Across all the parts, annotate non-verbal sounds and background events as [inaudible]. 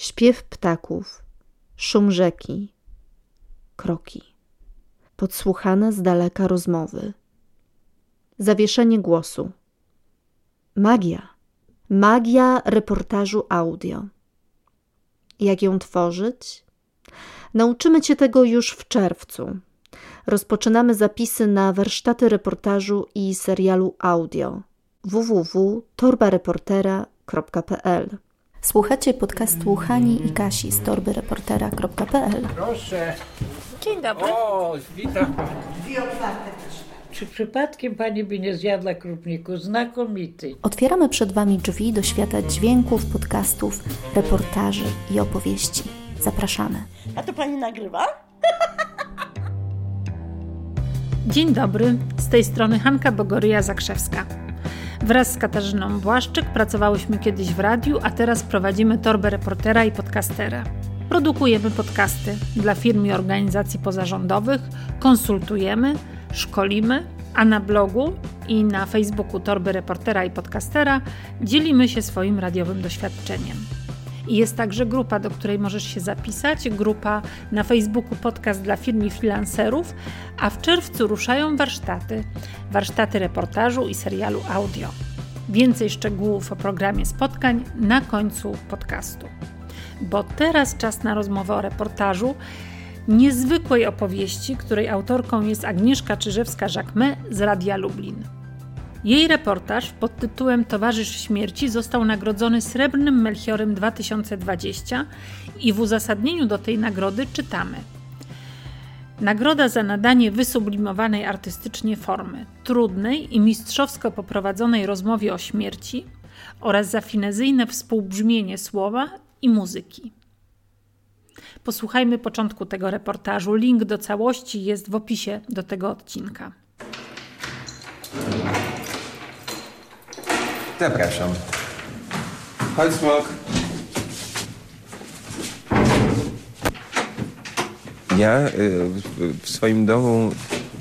śpiew ptaków, szum rzeki, kroki, podsłuchane z daleka rozmowy, zawieszenie głosu, magia, magia reportażu audio. Jak ją tworzyć? Nauczymy Cię tego już w czerwcu. Rozpoczynamy zapisy na warsztaty reportażu i serialu audio www.torbareportera.pl Słuchacie podcastu Hani i Kasi z torbyreportera.pl Proszę. Dzień dobry. O, witam. Dwie otwarte. Czy przypadkiem pani by nie zjadła krupniku? Znakomity. Otwieramy przed Wami drzwi do świata dźwięków, podcastów, reportaży i opowieści. Zapraszamy. A to pani nagrywa? Dzień dobry, z tej strony Hanka Bogoryja Zakrzewska. Wraz z Katarzyną Błaszczyk pracowałyśmy kiedyś w radiu, a teraz prowadzimy torbę reportera i podcastera. Produkujemy podcasty dla firm i organizacji pozarządowych, konsultujemy, szkolimy, a na blogu i na Facebooku Torby Reportera i Podcastera dzielimy się swoim radiowym doświadczeniem. I jest także grupa, do której możesz się zapisać, grupa na Facebooku Podcast dla firm i freelancerów, a w czerwcu ruszają warsztaty, warsztaty reportażu i serialu audio. Więcej szczegółów o programie spotkań na końcu podcastu. Bo teraz czas na rozmowę o reportażu, niezwykłej opowieści, której autorką jest Agnieszka Czyżewska-Jacquemet z Radia Lublin. Jej reportaż pod tytułem Towarzysz Śmierci został nagrodzony Srebrnym Melchiorem 2020 i w uzasadnieniu do tej nagrody czytamy Nagroda za nadanie wysublimowanej artystycznie formy, trudnej i mistrzowsko poprowadzonej rozmowie o śmierci oraz za finezyjne współbrzmienie słowa i muzyki. Posłuchajmy początku tego reportażu. Link do całości jest w opisie do tego odcinka. Zapraszam. Chodź, smok. Ja y, w- swoim domu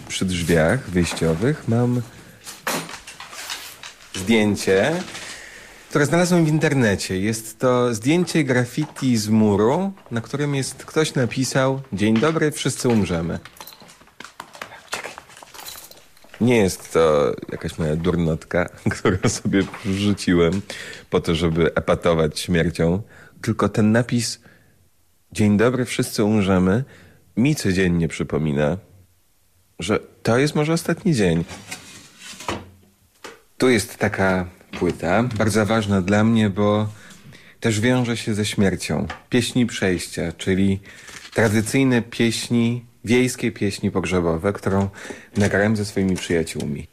przy drzwiach wyjściowych mam zdjęcie, które znalazłem w internecie. Jest to zdjęcie graffiti z muru, na którym jest ktoś napisał Dzień dobry, wszyscy umrzemy. Nie jest to jakaś moja durnotka, [laughs] którą sobie wrzuciłem po to, żeby epatować śmiercią, tylko ten napis Dzień dobry, wszyscy umrzemy mi codziennie przypomina, że to jest może ostatni dzień. Tu jest taka płyta, bardzo ważna dla mnie, bo też wiąże się ze śmiercią. Pieśni przejścia, czyli tradycyjne pieśni, wiejskie pieśni pogrzebowe, którą nagrałem ze swoimi przyjaciółmi.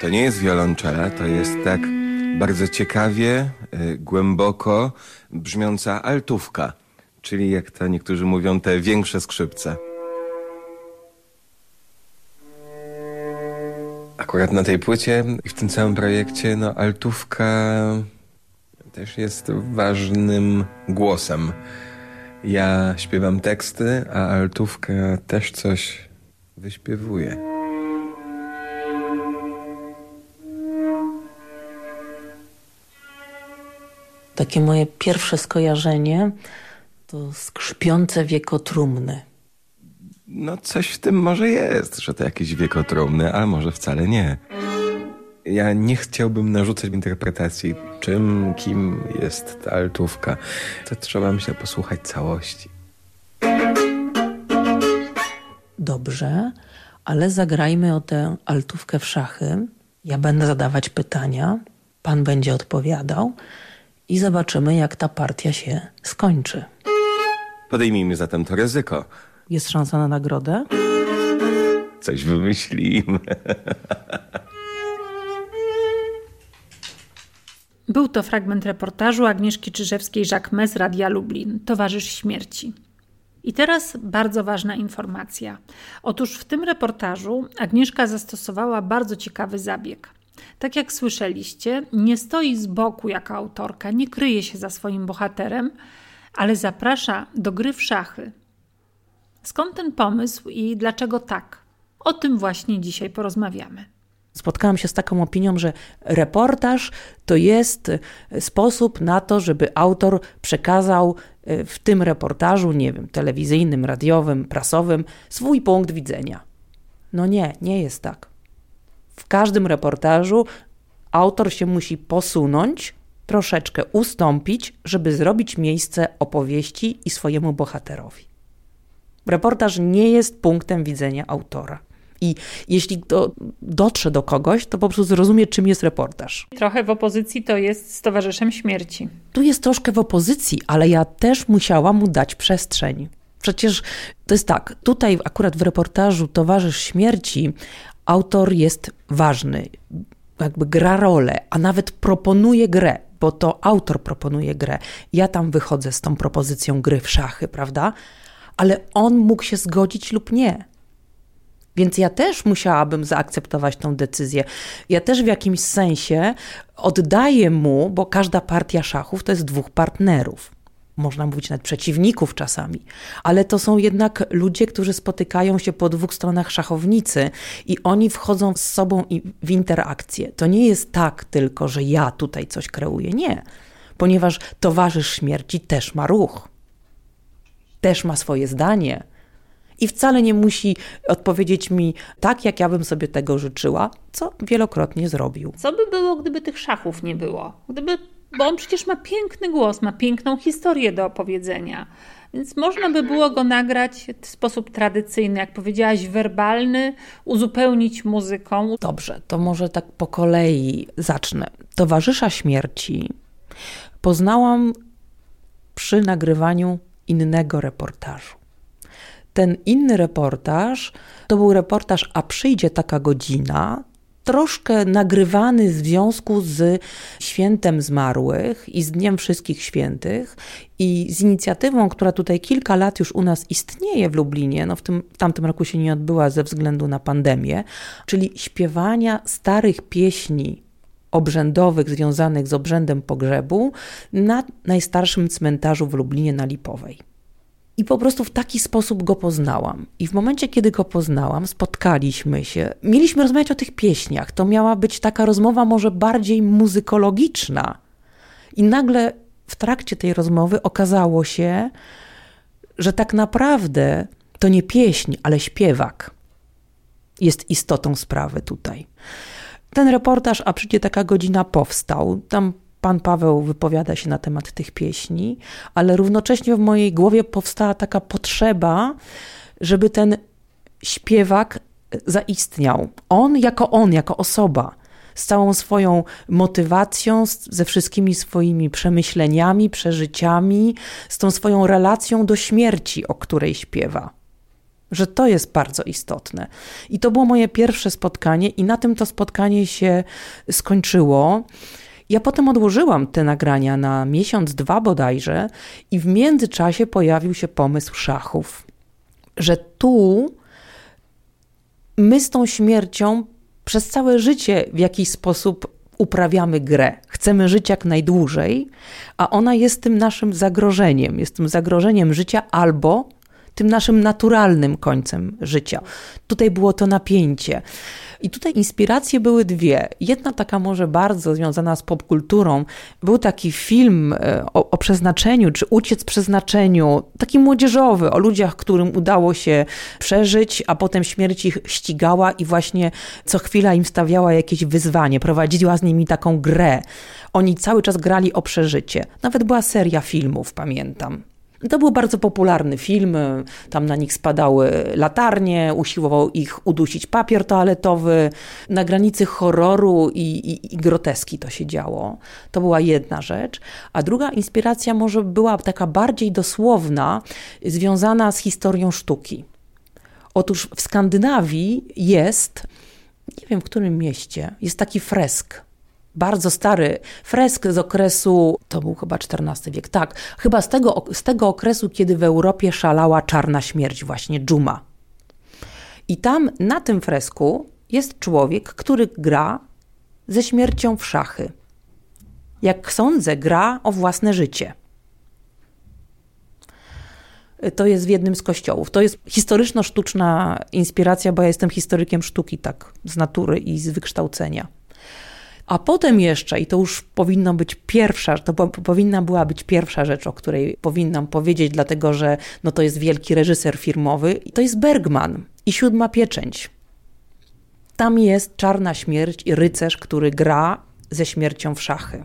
To nie jest wiolonczela, to jest tak bardzo ciekawie, y, głęboko brzmiąca altówka, czyli jak to niektórzy mówią, te większe skrzypce. Akurat na tej płycie i w tym całym projekcie, no altówka też jest ważnym głosem. Ja śpiewam teksty, a altówka też coś wyśpiewuje. Takie moje pierwsze skojarzenie to skrzypiące wiekotrumny. No coś w tym może jest, że to jakieś wiekotrumny, a może wcale nie. Ja nie chciałbym narzucać interpretacji, czym, kim jest ta altówka. To trzeba, myślę, posłuchać całości. Dobrze, ale zagrajmy o tę altówkę w szachy. Ja będę zadawać pytania, pan będzie odpowiadał i zobaczymy, jak ta partia się skończy. Podejmijmy zatem to ryzyko. Jest szansa na nagrodę? Coś wymyślimy. [laughs] Był to fragment reportażu Agnieszki Czyżewskiej-Jacquemet z Radia Lublin, Towarzysz Śmierci. I teraz bardzo ważna informacja. Otóż w tym reportażu Agnieszka zastosowała bardzo ciekawy zabieg. Tak jak słyszeliście, nie stoi z boku jako autorka, nie kryje się za swoim bohaterem, ale zaprasza do gry w szachy. Skąd ten pomysł i dlaczego tak? O tym właśnie dzisiaj porozmawiamy. Spotkałam się z taką opinią, że reportaż to jest sposób na to, żeby autor przekazał e, w tym reportażu, nie wiem, telewizyjnym, radiowym, prasowym, swój punkt widzenia. No nie, nie jest tak. W każdym reportażu autor się musi posunąć, troszeczkę ustąpić, żeby zrobić miejsce opowieści i swojemu bohaterowi. Reportaż nie jest punktem widzenia autora. I jeśli to dotrze do kogoś, to po prostu zrozumie, czym jest reportaż. Trochę w opozycji to jest z Towarzyszem Śmierci. Tu jest troszkę w opozycji, ale ja też musiałam mu dać przestrzeń. Przecież to jest tak, tutaj akurat w reportażu Towarzysz Śmierci autor jest ważny, jakby gra rolę, a nawet proponuje grę, bo to autor proponuje grę. Ja tam wychodzę z tą propozycją gry w szachy, prawda? Ale on mógł się zgodzić lub nie. Więc ja też musiałabym zaakceptować tą decyzję. Ja też w jakimś sensie oddaję mu, bo każda partia szachów to jest dwóch partnerów można mówić nawet przeciwników czasami, ale to są jednak ludzie, którzy spotykają się po dwóch stronach szachownicy i oni wchodzą z sobą w interakcję. To nie jest tak tylko, że ja tutaj coś kreuję. Nie, ponieważ towarzysz śmierci też ma ruch, też ma swoje zdanie. I wcale nie musi odpowiedzieć mi tak, jak ja bym sobie tego życzyła, co wielokrotnie zrobił. Co by było, gdyby tych szachów nie było? Gdyby bo on przecież ma piękny głos, ma piękną historię do opowiedzenia. Więc można by było go nagrać w sposób tradycyjny, jak powiedziałaś, werbalny, uzupełnić muzyką. Dobrze, to może tak po kolei zacznę. Towarzysza śmierci poznałam przy nagrywaniu innego reportażu. Ten inny reportaż to był reportaż A przyjdzie taka godzina, troszkę nagrywany w związku z świętem zmarłych i z Dniem Wszystkich Świętych i z inicjatywą, która tutaj kilka lat już u nas istnieje w Lublinie, no w, tym, w tamtym roku się nie odbyła ze względu na pandemię, czyli śpiewania starych pieśni obrzędowych związanych z obrzędem pogrzebu na najstarszym cmentarzu w Lublinie na Lipowej. I po prostu w taki sposób go poznałam. I w momencie, kiedy go poznałam, spotkaliśmy się, mieliśmy rozmawiać o tych pieśniach. To miała być taka rozmowa może bardziej muzykologiczna. I nagle w trakcie tej rozmowy okazało się, że tak naprawdę to nie pieśń, ale śpiewak jest istotą sprawy tutaj. Ten reportaż, a przyjdzie taka godzina, powstał. Tam Pan Paweł wypowiada się na temat tych pieśni, ale równocześnie w mojej głowie powstała taka potrzeba, żeby ten śpiewak zaistniał. On jako on, jako osoba, z całą swoją motywacją, ze wszystkimi swoimi przemyśleniami, przeżyciami, z tą swoją relacją do śmierci, o której śpiewa. Że to jest bardzo istotne. I to było moje pierwsze spotkanie, i na tym to spotkanie się skończyło. Ja potem odłożyłam te nagrania na miesiąc, dwa bodajże, i w międzyczasie pojawił się pomysł szachów, że tu my z tą śmiercią przez całe życie w jakiś sposób uprawiamy grę. Chcemy żyć jak najdłużej, a ona jest tym naszym zagrożeniem, jest tym zagrożeniem życia albo tym naszym naturalnym końcem życia. Tutaj było to napięcie. I tutaj inspiracje były dwie. Jedna taka może bardzo związana z popkulturą. Był taki film e, o, o przeznaczeniu, czy uciec przeznaczeniu, taki młodzieżowy, o ludziach, którym udało się przeżyć, a potem śmierć ich ścigała i właśnie co chwila im stawiała jakieś wyzwanie, prowadziła z nimi taką grę. Oni cały czas grali o przeżycie. Nawet była seria filmów, pamiętam. To był bardzo popularny film, tam na nich spadały latarnie, usiłował ich udusić papier toaletowy. Na granicy horroru i, i, i, groteski to się działo. To była jedna rzecz. A druga inspiracja może była taka bardziej dosłowna, związana z historią sztuki. Otóż w Skandynawii jest, nie wiem w którym mieście, jest taki fresk bardzo stary fresk z okresu, to był chyba XIV wiek, tak, chyba z tego, z tego okresu, kiedy w Europie szalała czarna śmierć, właśnie dżuma. I tam na tym fresku jest człowiek, który gra ze śmiercią w szachy. Jak sądzę, gra o własne życie. To jest w jednym z kościołów. To jest historyczno-sztuczna inspiracja, bo ja jestem historykiem sztuki, tak, z natury i z wykształcenia. A potem jeszcze, i to już powinno być pierwsza, to po, powinna była być pierwsza rzecz, o której powinnam powiedzieć, dlatego że no to jest wielki reżyser filmowy, i to jest Bergman i Siódma Pieczęć. Tam jest czarna śmierć i rycerz, który gra ze śmiercią w szachy.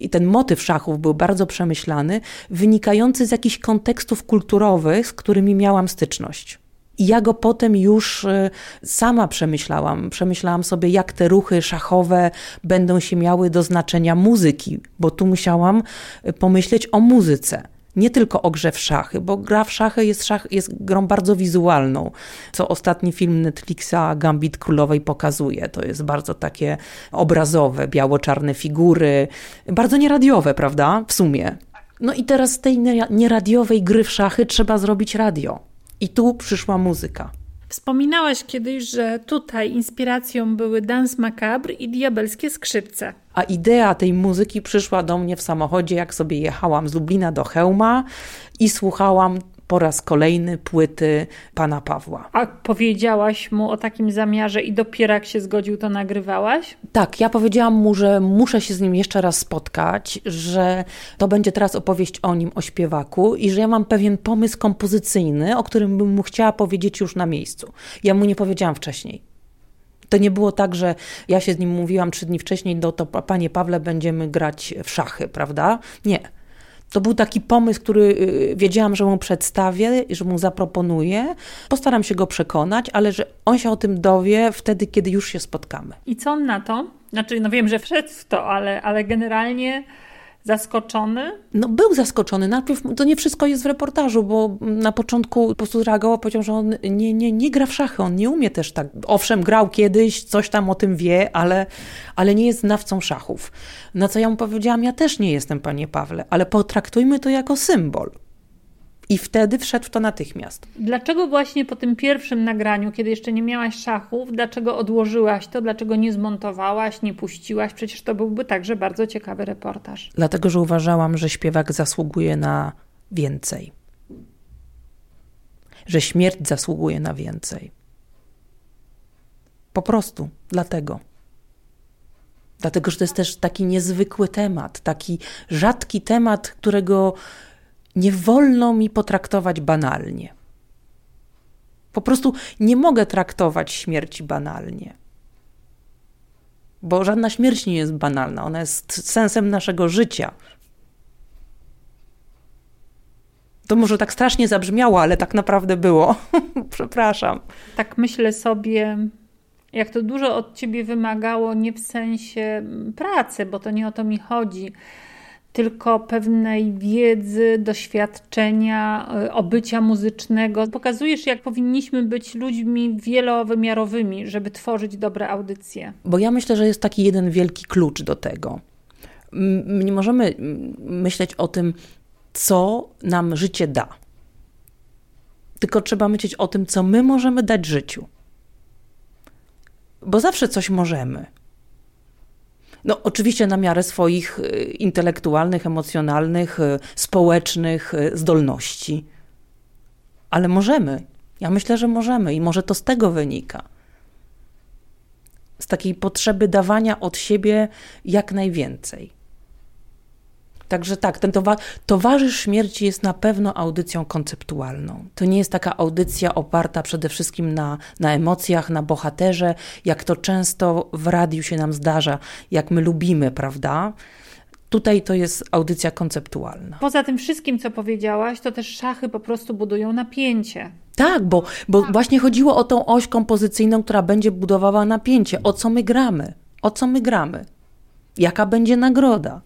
I ten motyw szachów był bardzo przemyślany, wynikający z jakichś kontekstów kulturowych, z którymi miałam styczność. I ja go potem już y, sama przemyślałam. Przemyślałam sobie, jak te ruchy szachowe będą się miały do znaczenia muzyki, bo tu musiałam y, pomyśleć o muzyce nie tylko o grze w szachy, bo gra w szachy jest, szach, jest grą bardzo wizualną, co ostatni film Netflixa Gambit Królowej pokazuje. To jest bardzo takie obrazowe, biało-czarne figury, bardzo nieradiowe, prawda? W sumie. No i teraz z tej nieradiowej gry w szachy trzeba zrobić radio. I tu przyszła muzyka. Wspominałaś kiedyś, że tutaj inspiracją były Dance Macabre i Diabelskie Skrzypce. A idea tej muzyki przyszła do mnie w samochodzie, jak sobie jechałam z Lublina do Chełma i słuchałam po raz kolejny płyty pana Pawła. A powiedziałaś mu o takim zamiarze i dopiero jak się zgodził, to nagrywałaś? Tak, ja powiedziałam mu, że muszę się z nim jeszcze raz spotkać, że to będzie teraz opowieść o nim, o śpiewaku i że ja mam pewien pomysł kompozycyjny, o którym bym mu chciała powiedzieć już na miejscu. Ja mu nie powiedziałam wcześniej. To nie było tak, że ja się z nim mówiłam trzy dni wcześniej, no to panie Pawle, będziemy grać w szachy, prawda? Nie. To był taki pomysł, który y, wiedziałam, że mu przedstawię, że mu zaproponuję. Postaram się go przekonać, ale że on się o tym dowie wtedy, kiedy już się spotkamy. I co on na to? Znaczy, no wiem, że wszedł w to, ale, ale generalnie zaskoczony? No był zaskoczony. Najpierw to nie wszystko jest w reportażu, bo na początku po prostu reagował, powiedział, że on nie, nie, nie gra w szachy, on nie umie też tak. Owszem, grał kiedyś, coś tam o tym wie, ale, ale nie jest znawcą szachów. Na co ja mu powiedziałam, ja też nie jestem, panie Pawle, ale potraktujmy to jako symbol. I wtedy wszedł w to natychmiast. Dlaczego właśnie po tym pierwszym nagraniu, kiedy jeszcze nie miałaś szachów, dlaczego odłożyłaś to, dlaczego nie zmontowałaś, nie puściłaś? Przecież to byłby także bardzo ciekawy reportaż. Dlatego, że uważałam, że śpiewak zasługuje na więcej. Że śmierć zasługuje na więcej. Po prostu dlatego. Dlatego, że to jest też taki niezwykły temat, taki rzadki temat, którego nie wolno mi potraktować banalnie. Po prostu nie mogę traktować śmierci banalnie. Bo żadna śmierć nie jest banalna, ona jest sensem naszego życia. To może tak strasznie zabrzmiało, ale tak naprawdę było. [laughs] Przepraszam. Tak myślę sobie, jak to dużo od ciebie wymagało, nie w sensie pracy, bo to nie o to mi chodzi tylko pewnej wiedzy, doświadczenia, y, obycia muzycznego. Pokazujesz, jak powinniśmy być ludźmi wielowymiarowymi, żeby tworzyć dobre audycje. Bo ja myślę, że jest taki jeden wielki klucz do tego. Nie możemy myśleć o tym, co nam życie da. Tylko trzeba myśleć o tym, co my możemy dać życiu. Bo zawsze coś możemy. No, oczywiście na miarę swoich y, intelektualnych, emocjonalnych, y, społecznych y, zdolności. Ale możemy. Ja myślę, że możemy i może to z tego wynika. Z takiej potrzeby dawania od siebie jak najwięcej. Także tak, ten towa Towarzysz Śmierci jest na pewno audycją konceptualną. To nie jest taka audycja oparta przede wszystkim na, na emocjach, na bohaterze, jak to często w radiu się nam zdarza, jak my lubimy, prawda? Tutaj to jest audycja konceptualna. Poza tym wszystkim, co powiedziałaś, to też szachy po prostu budują napięcie. Tak, bo, bo właśnie chodziło o tą oś kompozycyjną, która będzie budowała napięcie. O co my gramy? O co my gramy? Jaka będzie nagroda?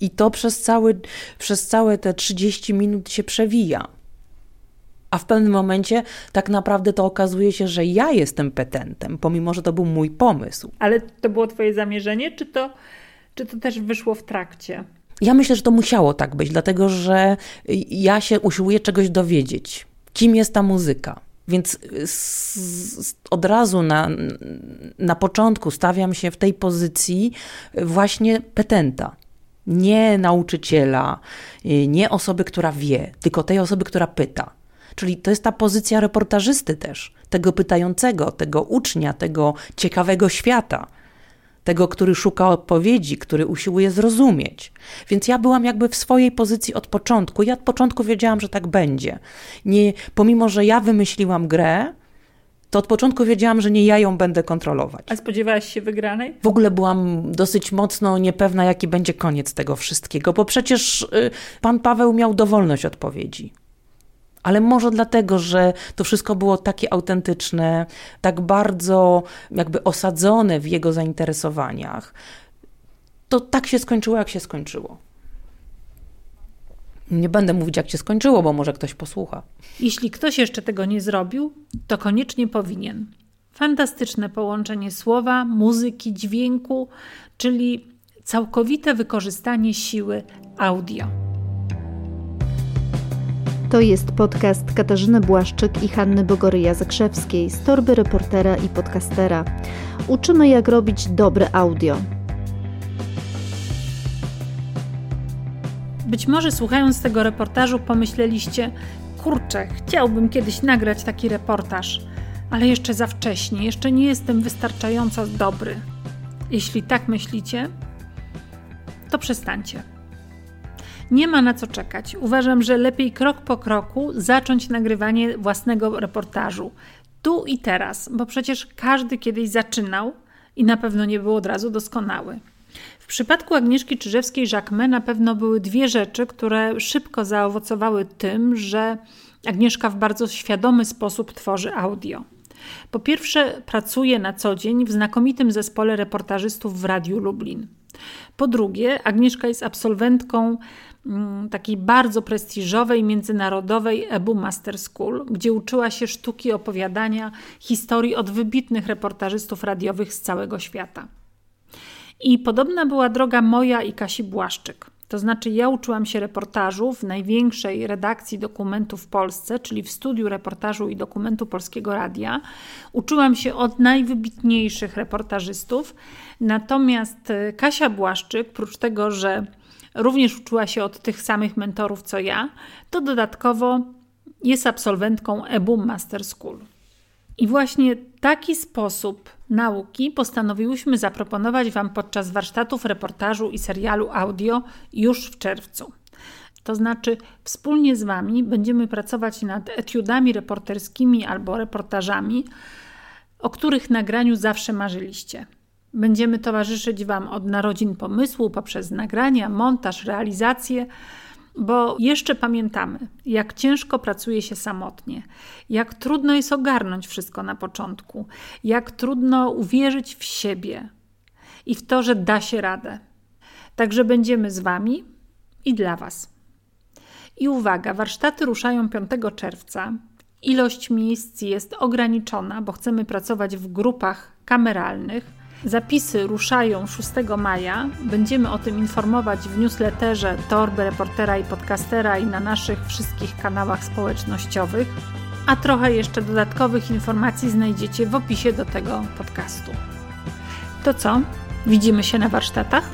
I to przez, cały, przez całe te 30 minut się przewija. A w pewnym momencie tak naprawdę to okazuje się, że ja jestem petentem, pomimo że to był mój pomysł. Ale to było Twoje zamierzenie, czy to, czy to też wyszło w trakcie? Ja myślę, że to musiało tak być, dlatego że ja się usiłuję czegoś dowiedzieć. Kim jest ta muzyka? Więc od razu na, na początku stawiam się w tej pozycji właśnie petenta. Nie nauczyciela, nie osoby, która wie, tylko tej osoby, która pyta. Czyli to jest ta pozycja reportażysty też, tego pytającego, tego ucznia, tego ciekawego świata tego, który szuka odpowiedzi, który usiłuje zrozumieć. Więc ja byłam jakby w swojej pozycji od początku. Ja od początku wiedziałam, że tak będzie. Nie, pomimo, że ja wymyśliłam grę, to od początku wiedziałam, że nie ja ją będę kontrolować. A spodziewałaś się wygranej? W ogóle byłam dosyć mocno niepewna, jaki będzie koniec tego wszystkiego, bo przecież y, pan Paweł miał dowolność odpowiedzi ale może dlatego, że to wszystko było takie autentyczne, tak bardzo jakby osadzone w jego zainteresowaniach, to tak się skończyło, jak się skończyło. Nie będę mówić, jak się skończyło, bo może ktoś posłucha. Jeśli ktoś jeszcze tego nie zrobił, to koniecznie powinien. Fantastyczne połączenie słowa, muzyki, dźwięku, czyli całkowite wykorzystanie siły audio. To jest podcast Katarzyny Błaszczyk i Hanny Bogoryja-Zakrzewskiej z torby reportera i podcastera. Uczymy jak robić dobre audio. Być może słuchając tego reportażu pomyśleliście, kurczę, chciałbym kiedyś nagrać taki reportaż, ale jeszcze za wcześnie, jeszcze nie jestem wystarczająco dobry. Jeśli tak myślicie, to przestańcie. Nie ma na co czekać. Uważam, że lepiej krok po kroku zacząć nagrywanie własnego reportażu. Tu i teraz, bo przecież każdy kiedyś zaczynał i na pewno nie był od razu doskonały. W przypadku Agnieszki Czyżewskiej-Jacquemin na pewno były dwie rzeczy, które szybko zaowocowały tym, że Agnieszka w bardzo świadomy sposób tworzy audio. Po pierwsze, pracuje na co dzień w znakomitym zespole reportażystów w Radiu Lublin. Po drugie, Agnieszka jest absolwentką Mm, takiej bardzo prestiżowej międzynarodowej EBU Master School, gdzie uczyła się sztuki opowiadania historii od wybitnych reportażystów radiowych z całego świata. I podobna była droga moja i Kasi Błaszczyk. To znaczy, ja uczyłam się reportażu w największej redakcji dokumentu w Polsce, czyli w studiu reportażu i dokumentu Polskiego Radia. Uczyłam się od najwybitniejszych reportażystów. Natomiast e, Kasia Błaszczyk, prócz tego, że również uczyła się od tych samych mentorów co ja, to dodatkowo jest absolwentką EBUM Master School. I właśnie taki sposób nauki postanowiłyśmy zaproponować Wam podczas warsztatów reportażu i serialu audio już w czerwcu. To znaczy, wspólnie z Wami będziemy pracować nad etiudami reporterskimi albo reportażami, o których nagraniu zawsze marzyliście. Będziemy towarzyszyć Wam od narodzin pomysłu poprzez nagrania, montaż, realizację, bo jeszcze pamiętamy, jak ciężko pracuje się samotnie, jak trudno jest ogarnąć wszystko na początku, jak trudno uwierzyć w siebie i w to, że da się radę. Także będziemy z Wami i dla Was. I uwaga, warsztaty ruszają 5 czerwca. Ilość miejsc jest ograniczona, bo chcemy pracować w grupach kameralnych Zapisy ruszają 6 maja. Będziemy o tym informować w newsletterze Torby Reportera i Podcastera i na naszych wszystkich kanałach społecznościowych. A trochę jeszcze dodatkowych informacji znajdziecie w opisie do tego podcastu. To co? Widzimy się na warsztatach?